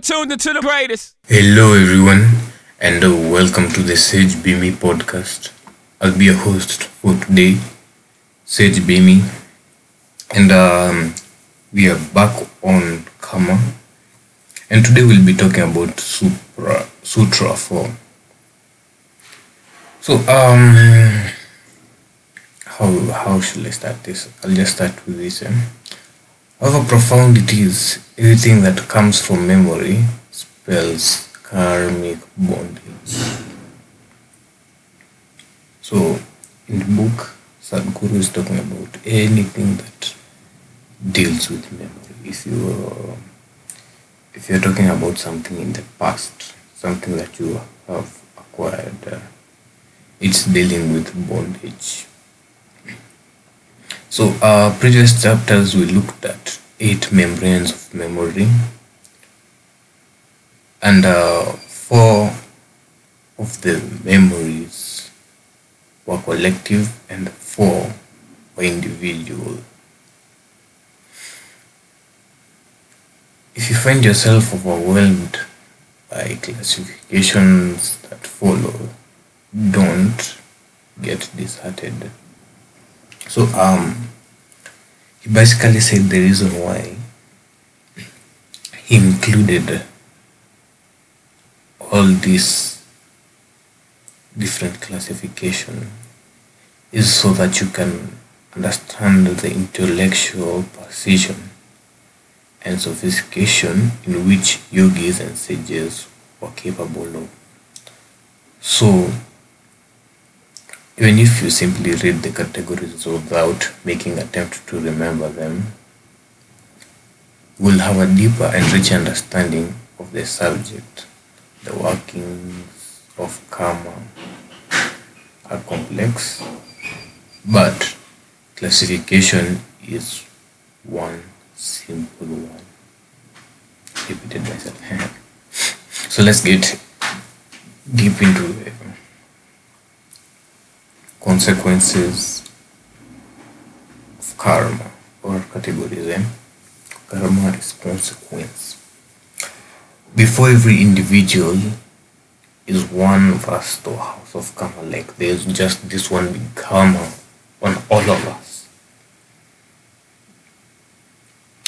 are tuned into the greatest. Hello, everyone, and uh, welcome to the Sage Be Me podcast. I'll be your host for today, Sage Be Me, and um, we are back on Karma. And today we'll be talking about Supra, Sutra 4. So, um, how how should I start this? I'll just start with this. Um, however profound it is, everything that comes from memory spells karmic bondage. So, in the book, Sadhguru is talking about anything that deals with memory. If you if you're talking about something in the past, something that you have acquired, uh, it's dealing with bondage. So, uh, previous chapters we looked at eight membranes of memory, and uh, four of the memories were collective, and four were individual. If you find yourself overwhelmed by classifications that follow, don't get disheartened. So, um, he basically said the reason why he included all these different classification is so that you can understand the intellectual precision and sophistication in which yogis and sages were capable of. So, even if you simply read the categories without making attempt to remember them, you will have a deeper and richer understanding of the subject. The workings of karma are complex, but classification is one simple one. Repeated myself. so let's get deep into the consequences of karma or categories. Eh? Karma is consequence. Before every individual is one vast storehouse of karma, like there's just this one big karma on all of us.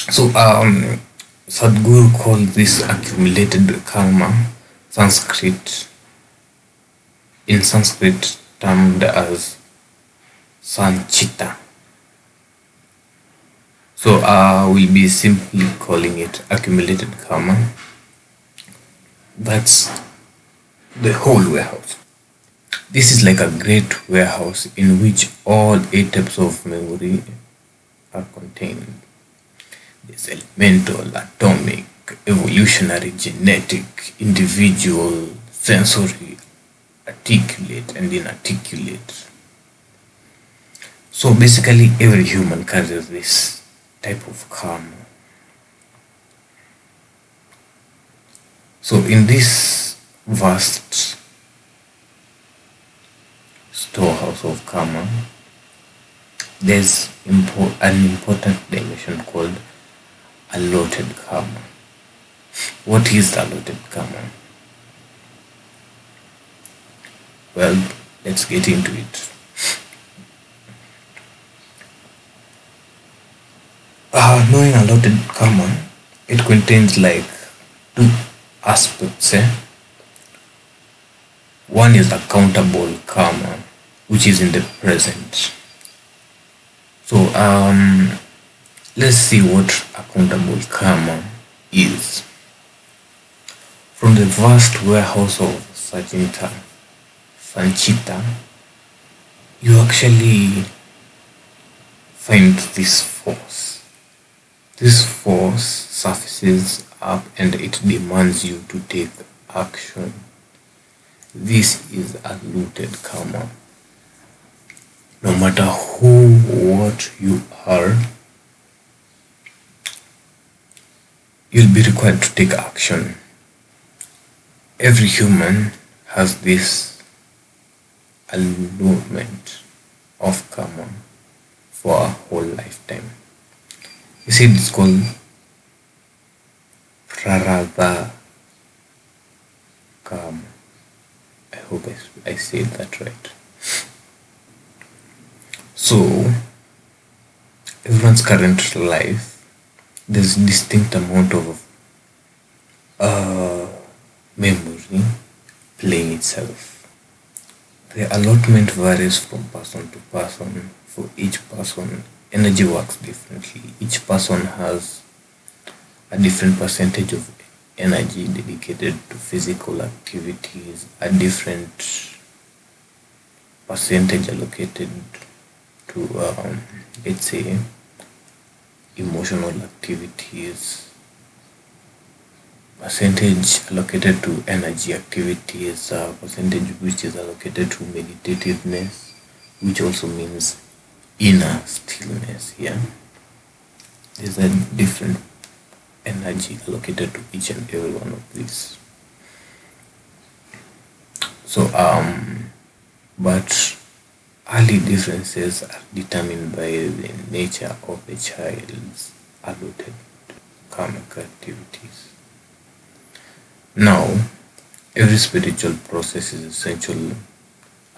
So um Sadhguru called this accumulated karma Sanskrit in Sanskrit termed as Sanchita. So uh, we'll be simply calling it accumulated karma. That's the whole warehouse. This is like a great warehouse in which all eight types of memory are contained. There's elemental, atomic, evolutionary, genetic, individual, sensory, articulate, and inarticulate. So basically, every human carries this type of karma. So in this vast storehouse of karma, there's an important dimension called allotted karma. What is allotted karma? Well, let's get into it. Uh, knowing allotted karma, it contains like two aspects. Eh? One is accountable karma, which is in the present. So, um, let's see what accountable karma is. From the vast warehouse of Sajinta, Sanchita, you actually find this force. This force surfaces up and it demands you to take action. This is allotted karma. No matter who, what you are, you'll be required to take action. Every human has this allurement of karma for a whole lifetime. You see, it's called Prarabha karma. I hope I, I said that right. So, everyone's current life, there's distinct amount of uh, memory playing itself the allotment varies from person to person. For each person, energy works differently. Each person has a different percentage of energy dedicated to physical activities, a different percentage allocated to, um, let's say, emotional activities, percentage allocated to energy activities, uh, percentage which is allocated to meditativeness, which also means inner stillness. Yeah, there's a different energy allocated to each and every one of these. So, um, but early differences are determined by the nature of the child's allotted karmic activities. Now, every spiritual process is essential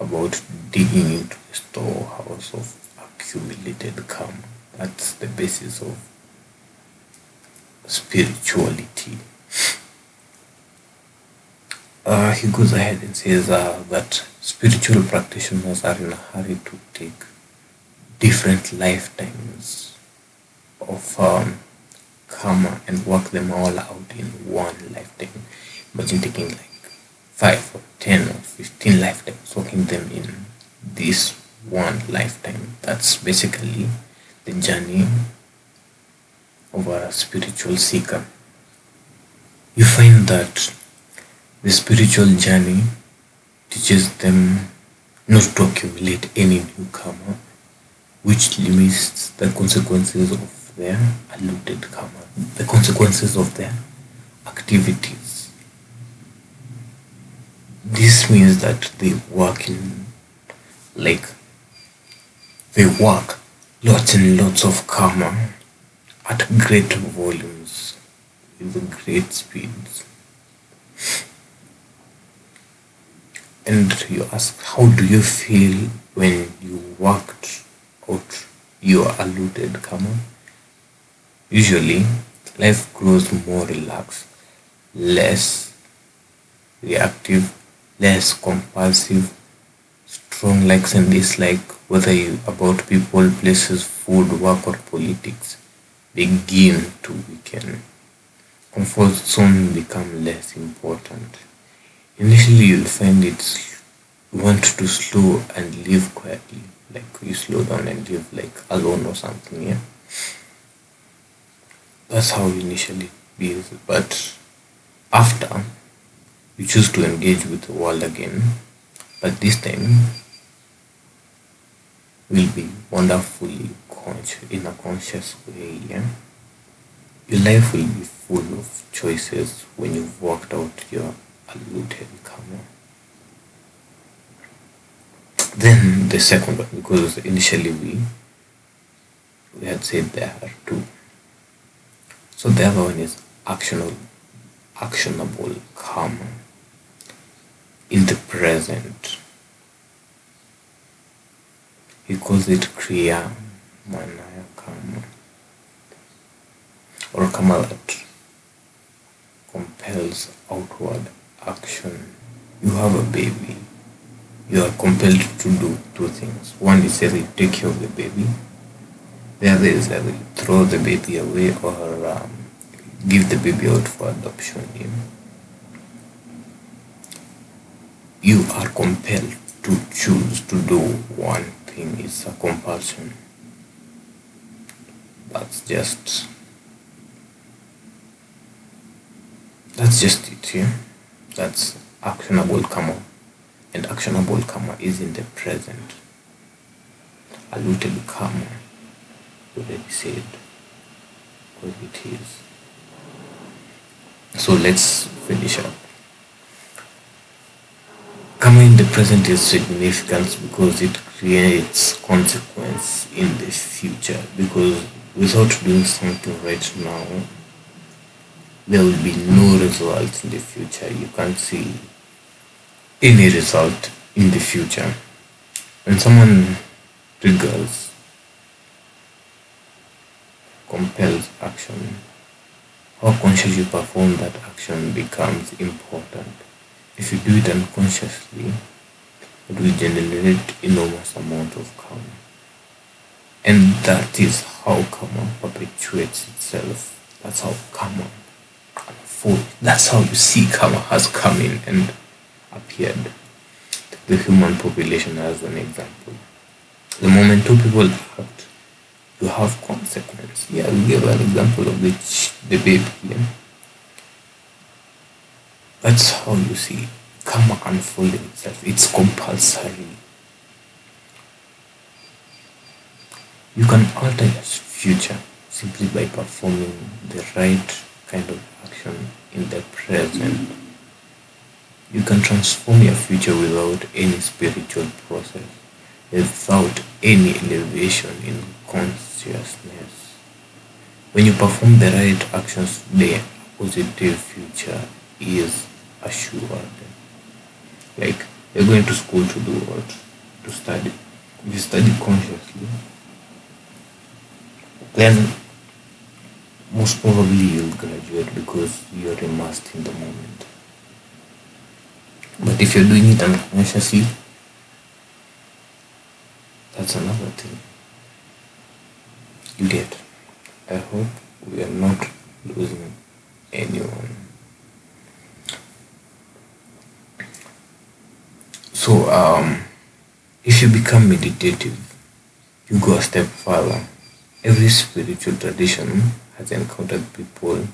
about digging into the storehouse of accumulated karma. That's the basis of spirituality. Uh, he goes ahead and says uh, that spiritual practitioners are in a hurry to take different lifetimes of um, karma and work them all out in one lifetime. Imagine taking like five or ten or fifteen lifetimes, working them in this one lifetime. That's basically the journey of a spiritual seeker. You find that the spiritual journey teaches them not to accumulate any new karma, which limits the consequences of their allotted karma, the consequences of their activities. This means that they work in, like, they work lots and lots of karma at great volumes with great speeds. And you ask, how do you feel when you worked out your allotted karma? Usually, life grows more relaxed, less reactive, less compulsive, strong likes and dislikes, whether you about people, places, food, work, or politics begin to weaken. Comfort zone become less important. Initially, you'll find it you want to slow and live quietly, like you slow down and live like alone or something. Yeah, that's how initially be. But after you choose to engage with the world again, but this time will be wonderfully conscious in a conscious way. Yeah? Your life will be full of choices when you've worked out your allotted karma. Then the second one, because initially we we had said there are two. So the other one is actionable actionable karma in the present he calls it Kriya Manaya Karma or karma that compels outward action. You have a baby. You are compelled to do two things. One is either you take care of the baby. The other is throw the baby away or um, give the baby out for adoption. You, you are compelled to choose to do one thing It's a compulsion. That's just that's just it, yeah. That's actionable karma. And actionable karma is in the present. Allotted karma already said what it is. So let's finish up. Karma in the present is significant because it creates consequence in the future. Because without doing something right now, there will be no result in the future. You can't see any result in the future. When someone triggers, compels action, how conscious you perform that action becomes important. If you do it unconsciously, it will generate enormous amount of karma. And that is how karma perpetuates itself. That's how karma unfolds. That's how you see karma has come in and appeared. The human population as an example. The moment two people act, you have consequence. Yeah, we give an example of the, the baby. Yeah? That's how you see karma unfolding itself. It's compulsory. You can alter your future simply by performing the right kind of action in the present. You can transform your future without any spiritual process, without any elevation in consciousness. When you perform the right actions today, positive future is assured. Like you're going to school to do what? To study. If you study consciously, then most probably you'll graduate because you're immersed in the moment. But if you're doing it unconsciously, that's another thing. You get. I hope we are not losing anyone. So, um, if you become meditative, you go a step further. Every spiritual tradition has encountered people,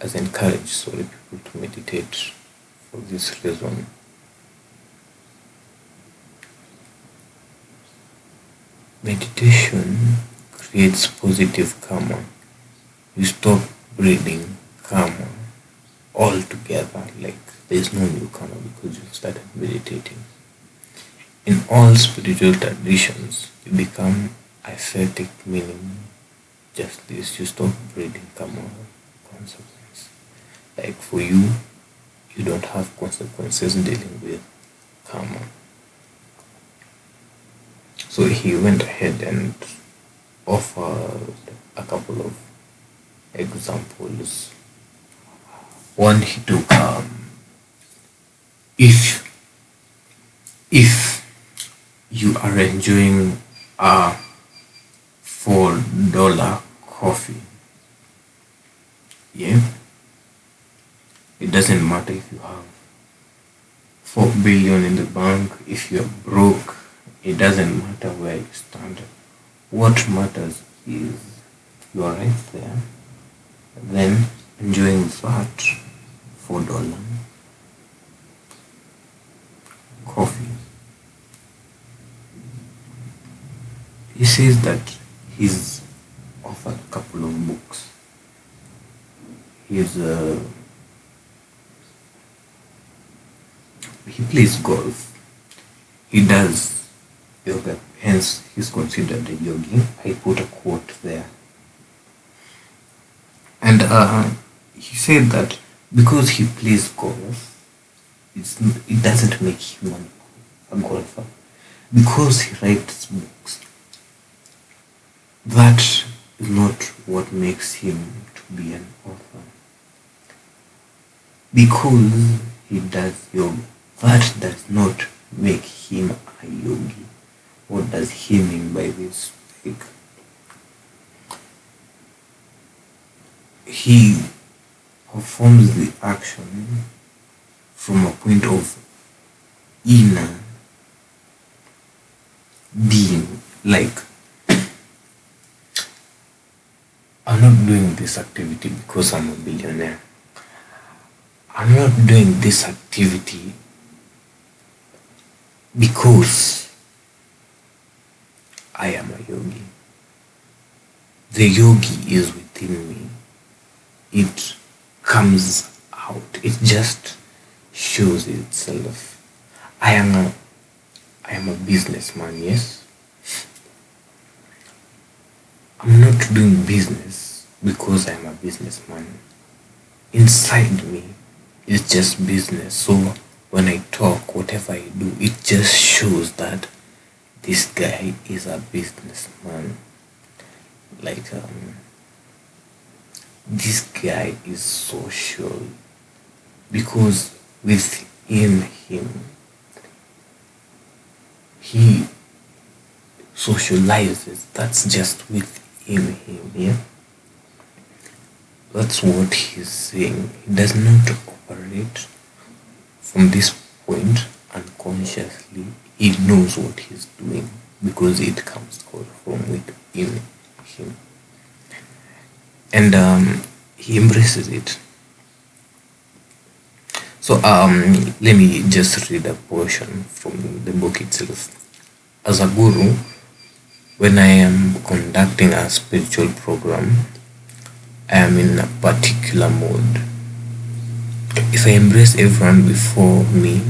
has encouraged sorry people to meditate for this reason. Meditation creates positive karma. You stop breeding karma altogether. Like there's no new karma because you started meditating. In all spiritual traditions, you become ascetic, meaning just this. You stop breeding karma consequences. Like for you, you don't have consequences dealing with karma. So he went ahead and offered a couple of examples. One he took um, if if you are enjoying a four dollar coffee, yeah, it doesn't matter if you have four billion in the bank, if you're broke, it doesn't matter where you stand. What matters is you are right there, then enjoying that four dollar coffee. He says that he's offered a couple of books. He's uh, he plays golf. He does yoga, hence he's considered a yogi. I put a quote there. And uh, he said that because he plays golf, it doesn't make him a golfer. Because he writes books, that is not what makes him to be an author. Because he does yoga, that does not make him a yogi. What does he mean by this? Like, he performs the action from a point of inner being. Like, I'm not doing this activity because I'm a billionaire. I'm not doing this activity because I am a yogi. The yogi is within me. It comes out. It just shows itself. I am a I am a businessman, yes. I'm not doing business because I'm a businessman. Inside me, it's just business. So when I talk, whatever I do, it just shows that this guy is a businessman. Like, um, this guy is social because within him, he socializes. That's just within him, yeah? That's what he's saying. He does not operate from this point unconsciously. He knows what he's doing because it comes out from within him. And um, he embraces it. So um, let me just read a portion from the book itself. As a guru, when I am conducting a spiritual program, I am in a particular mode. If I embrace everyone before me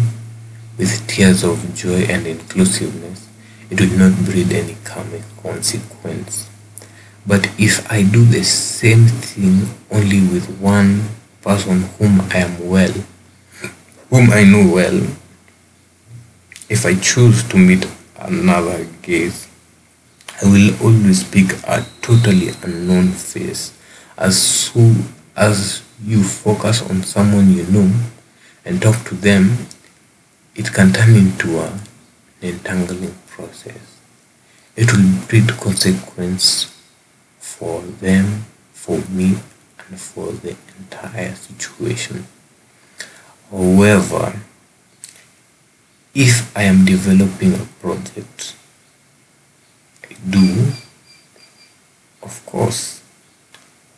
with tears of joy and inclusiveness, it will not breed any karmic consequence. But if I do the same thing only with one person whom I am well, whom I know well, if I choose to meet another gaze, I will always pick a totally unknown face as soon as you focus on someone you know and talk to them, it can turn into a, an entangling process. It will breed consequence for them, for me, and for the entire situation. However, if I am developing a project, I do, of course,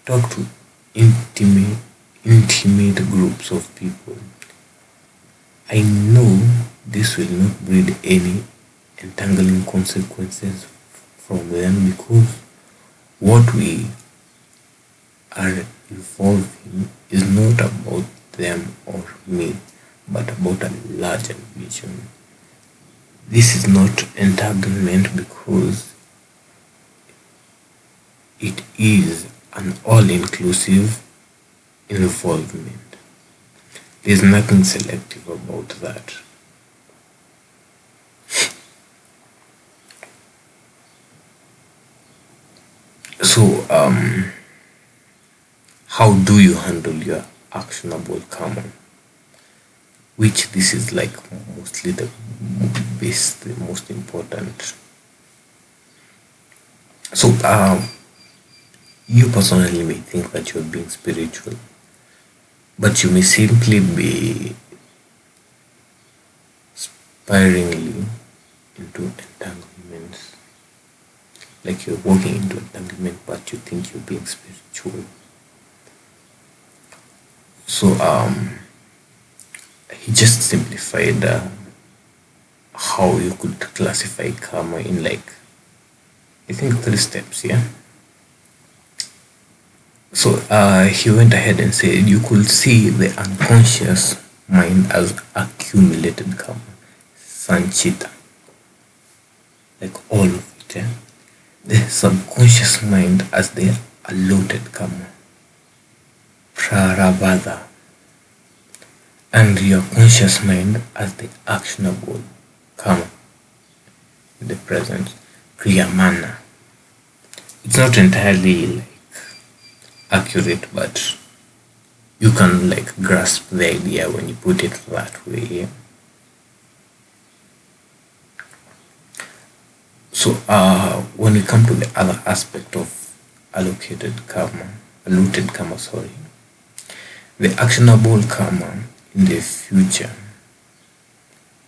talk to intimate, intimate groups of people. I know this will not breed any entangling consequences from them because what we are involving is not about them or me, but about a larger vision. This is not entanglement because it is an all-inclusive involvement. There's nothing selective about that. So, um, how do you handle your actionable karma? Which this is like mostly the best, the most important. So, um, you personally may think that you're being spiritual, but you may simply be spiraling into entanglements. Like you're walking into entanglement, but you think you're being spiritual. So, um, he just simplified uh, how you could classify karma in like, I think three steps, yeah? So uh, he went ahead and said you could see the unconscious mind as accumulated karma, sanchita, like all of it. Yeah? The subconscious mind as the allotted karma, prarabdha, and your conscious mind as the actionable karma, the present, kriyamana. It's not entirely accurate, but you can like grasp the idea when you put it that way. So uh, when we come to the other aspect of allocated karma, allotted karma, sorry, the actionable karma in the future,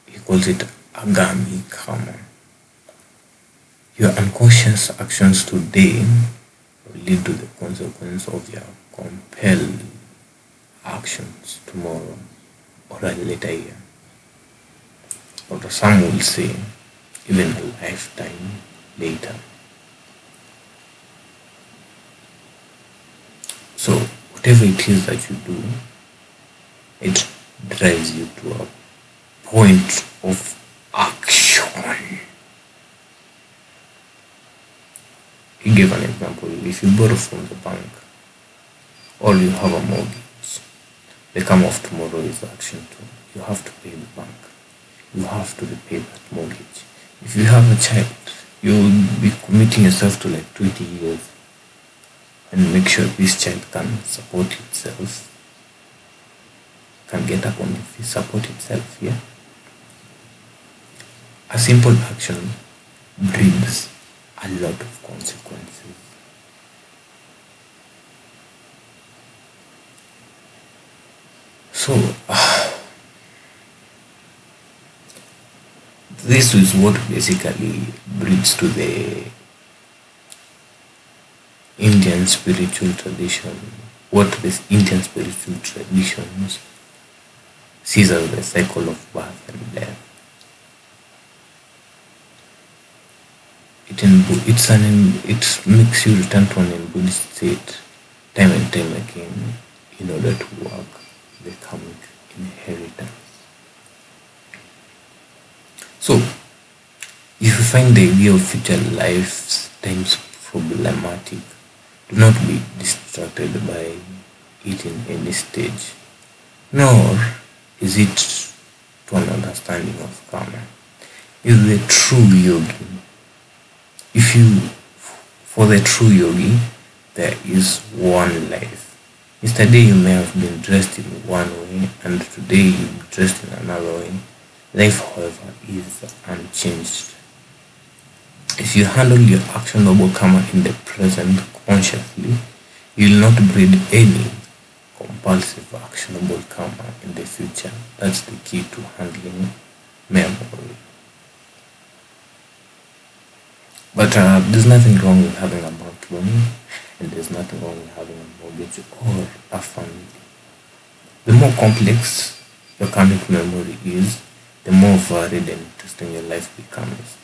he calls it agami karma. Your unconscious actions today lead to the consequence of your compelled actions tomorrow or a later year. Or some will say, even a lifetime later. So, whatever it is that you do, it drives you to a point of action. He gave an example. If you borrow from the bank or you have a mortgage, the come of tomorrow is action too. You have to pay the bank. You have to repay that mortgage. If you have a child, you'll be committing yourself to like 20 years and make sure this child can support itself, can get up on its feet, support itself, yeah? A simple action breeds a lot of consequences. So, uh, this is what basically brings to the Indian spiritual tradition, what this Indian spiritual traditions sees as the cycle of birth and death. It, in, it's an, it makes you return to an embodied state time and time again in order to work the karmic inheritance. So, if you find the idea of future lifetimes problematic, do not be distracted by it in any stage, nor is it to an understanding of karma. Is the true yogi. If you, for the true yogi, there is one life. Yesterday you may have been dressed in one way, and today you are dressed in another way. Life, however, is unchanged. If you handle your actionable karma in the present consciously, you will not breed any compulsive actionable karma in the future. That's the key to handling memory. But uh, there's nothing wrong with having a bank loan, and there's nothing wrong with having a mortgage or a family. The more complex your karmic memory is, the more varied and interesting your life becomes.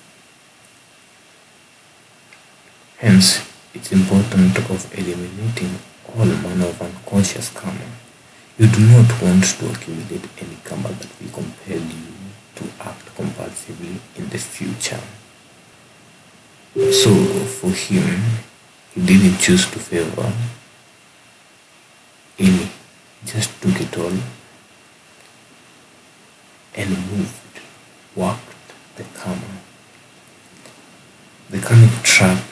Hence, it's important of eliminating all manner of unconscious karma. You do not want to accumulate any karma that will compel you to act compulsively in the future. So, for him, he didn't choose to favor any, just took it all and moved, walked the karma. The karmic trap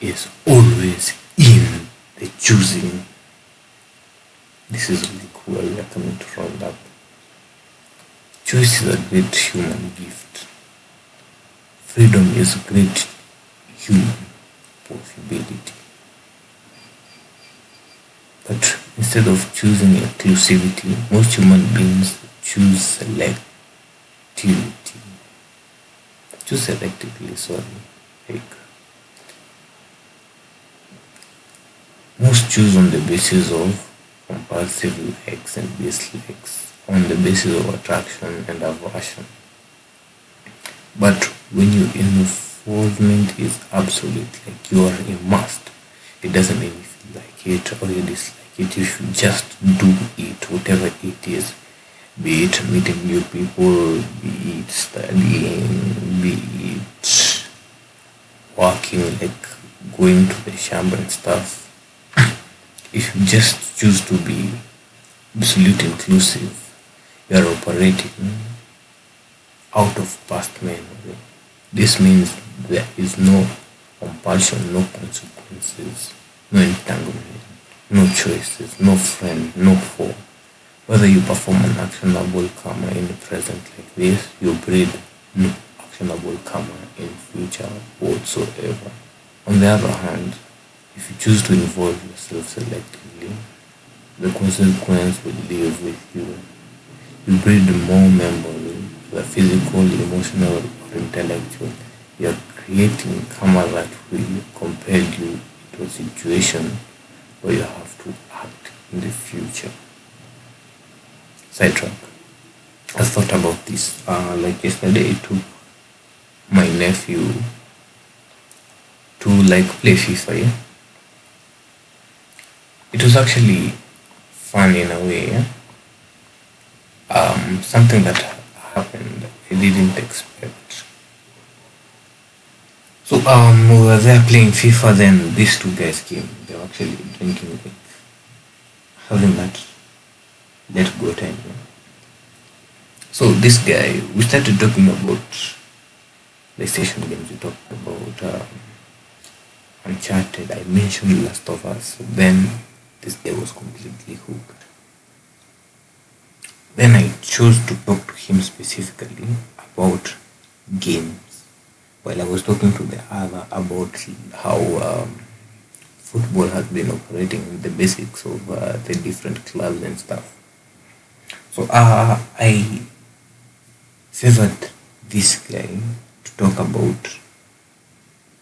is always in the choosing. This is really cool. We are coming to round up. Choice is a great human gift. Freedom is a great human possibility. But instead of choosing inclusivity, most human beings choose selectivity. Choose selectively, sorry. Like most choose on the basis of compulsive likes and dislikes, on the basis of attraction and aversion. But when involvement is absolute, like you are immersed, it doesn't mean you feel like it or you dislike it. You should just do it, whatever it is. Be it meeting new people, be it studying, be it working, like going to the shamba and stuff. If you just choose to be absolute inclusive, you are operating out of past memory. This means there is no compulsion, no consequences, no entanglement, no choices, no friend, no foe. Whether you perform an actionable karma in the present like this, you breed no actionable karma in future whatsoever. On the other hand, if you choose to involve yourself selectively, the consequence will live with you. You breed more memory, whether physical, emotional, or intellectual. You are creating karma that will compel you to a situation where you have to act in the future. Sidetrack. I thought about this. Uh, like yesterday, I took my nephew to like play FIFA. Yeah? It was actually fun in a way. Yeah? Um, something that happened I didn't expect. So um, we were there playing FIFA. Then these two guys came. They were actually drinking, like having that let go time. yeah. So this guy, we started talking about PlayStation games. We talked about um, Uncharted. I mentioned Last of Us. Then this guy was completely hooked. Then I chose to talk to him specifically about games. While I was talking to the other about how um, football has been operating, the basics of uh, the different clubs and stuff. So uh, I favored this guy to talk about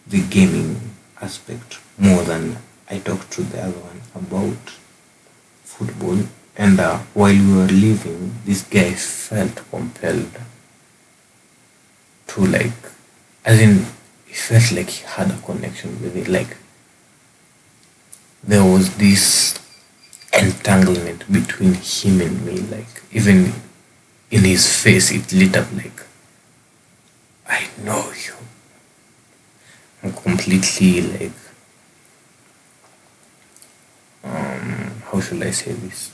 the gaming aspect more than I talked to the other one about football. And uh, while we were leaving, this guy felt compelled to like, as in, he felt like he had a connection with it. Like there was this entanglement between him and me. Like even in his face, it lit up like, I know you. I'm completely like um, how should I say this?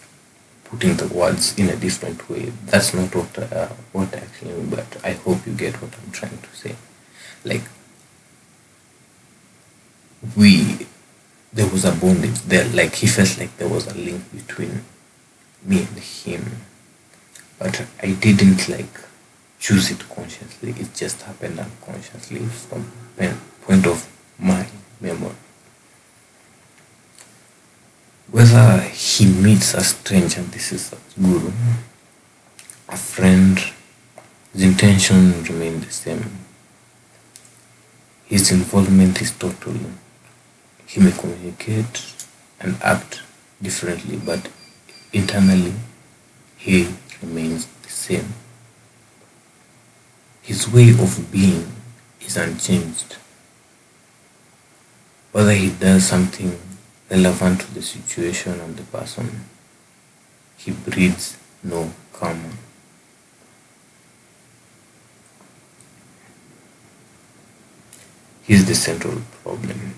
Putting the words in a different way. That's not what uh, what actually, but I hope you get what I'm trying to say. Like we, there was a bondage there. Like he felt like there was a link between me and him, but I didn't like choose it consciously. It just happened unconsciously from point of my memory. Whether he meets a stranger, this is a guru, a friend, his intention remain the same. His involvement is total. He may communicate and act differently, but internally he remains the same. His way of being is unchanged. Whether he does something relevant to the situation and the person, he breeds no karma. Here's the central problem.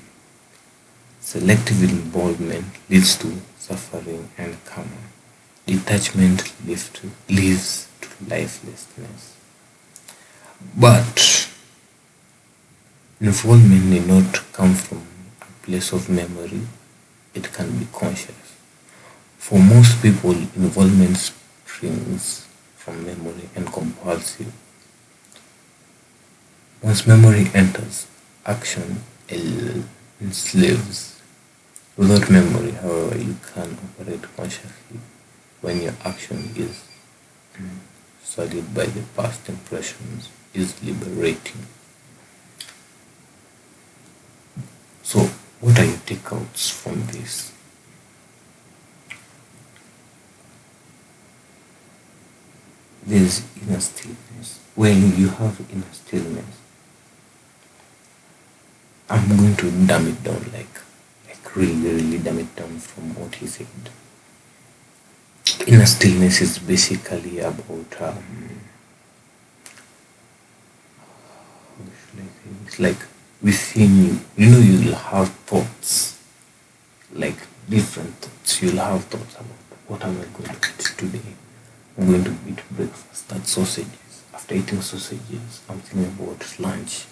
Selective involvement leads to suffering and karma. Detachment leads to lifelessness. But involvement may not come from a place of memory, it can be conscious. For most people, involvement springs from memory and compulsive. Once memory enters, action enslaves. Without memory, however, you can operate consciously when your action is sullied by the past impressions is liberating. So, what are your takeouts from this? There's inner stillness. When you have inner stillness, I'm going to dumb it down like, like really, really dumb it down from what he said. Inner stillness is basically about um, how should I say this? Like within you, you know, you'll have thoughts, like different thoughts. You'll have thoughts about what am I going to eat today? I'm going to eat breakfast. That's sausages. After eating sausages, I'm thinking about lunch.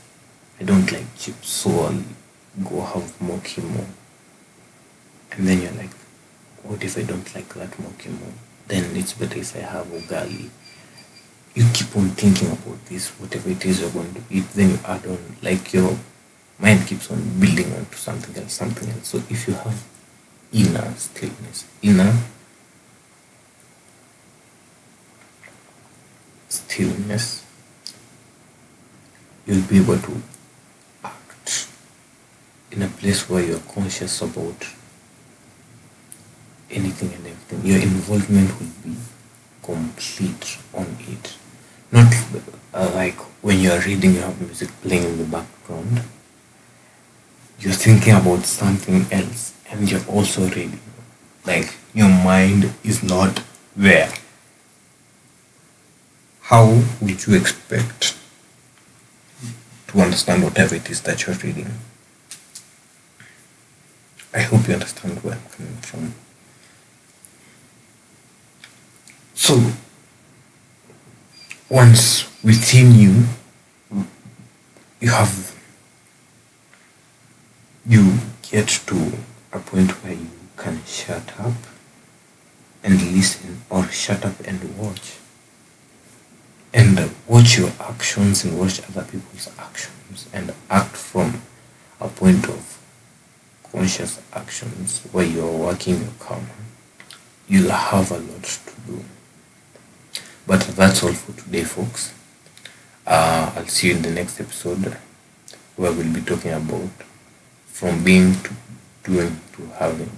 I don't like chips, so I'll go have chemo. And then you're like, what if I don't like that chemo? Then it's better if I have ugali. You keep on thinking about this, whatever it is you're going to eat, then you add on, like your mind keeps on building onto something else, something else. So if you have inner stillness, inner stillness, you'll be able to in a place where you're conscious about anything and everything. Your involvement will be complete on it. Not uh, like when you're reading, you have music playing in the background. You're thinking about something else and you're also reading. Like your mind is not there. How would you expect to understand whatever it is that you're reading? I hope you understand where I'm coming from. So once within you, you have you get to a point where you can shut up and listen or shut up and watch and watch your actions and watch other people's actions and act from a point of conscious actions where you're working your karma you'll have a lot to do. But that's all for today folks. Uh, i'll see you in the next episode where we'll be talking about from being to doing to having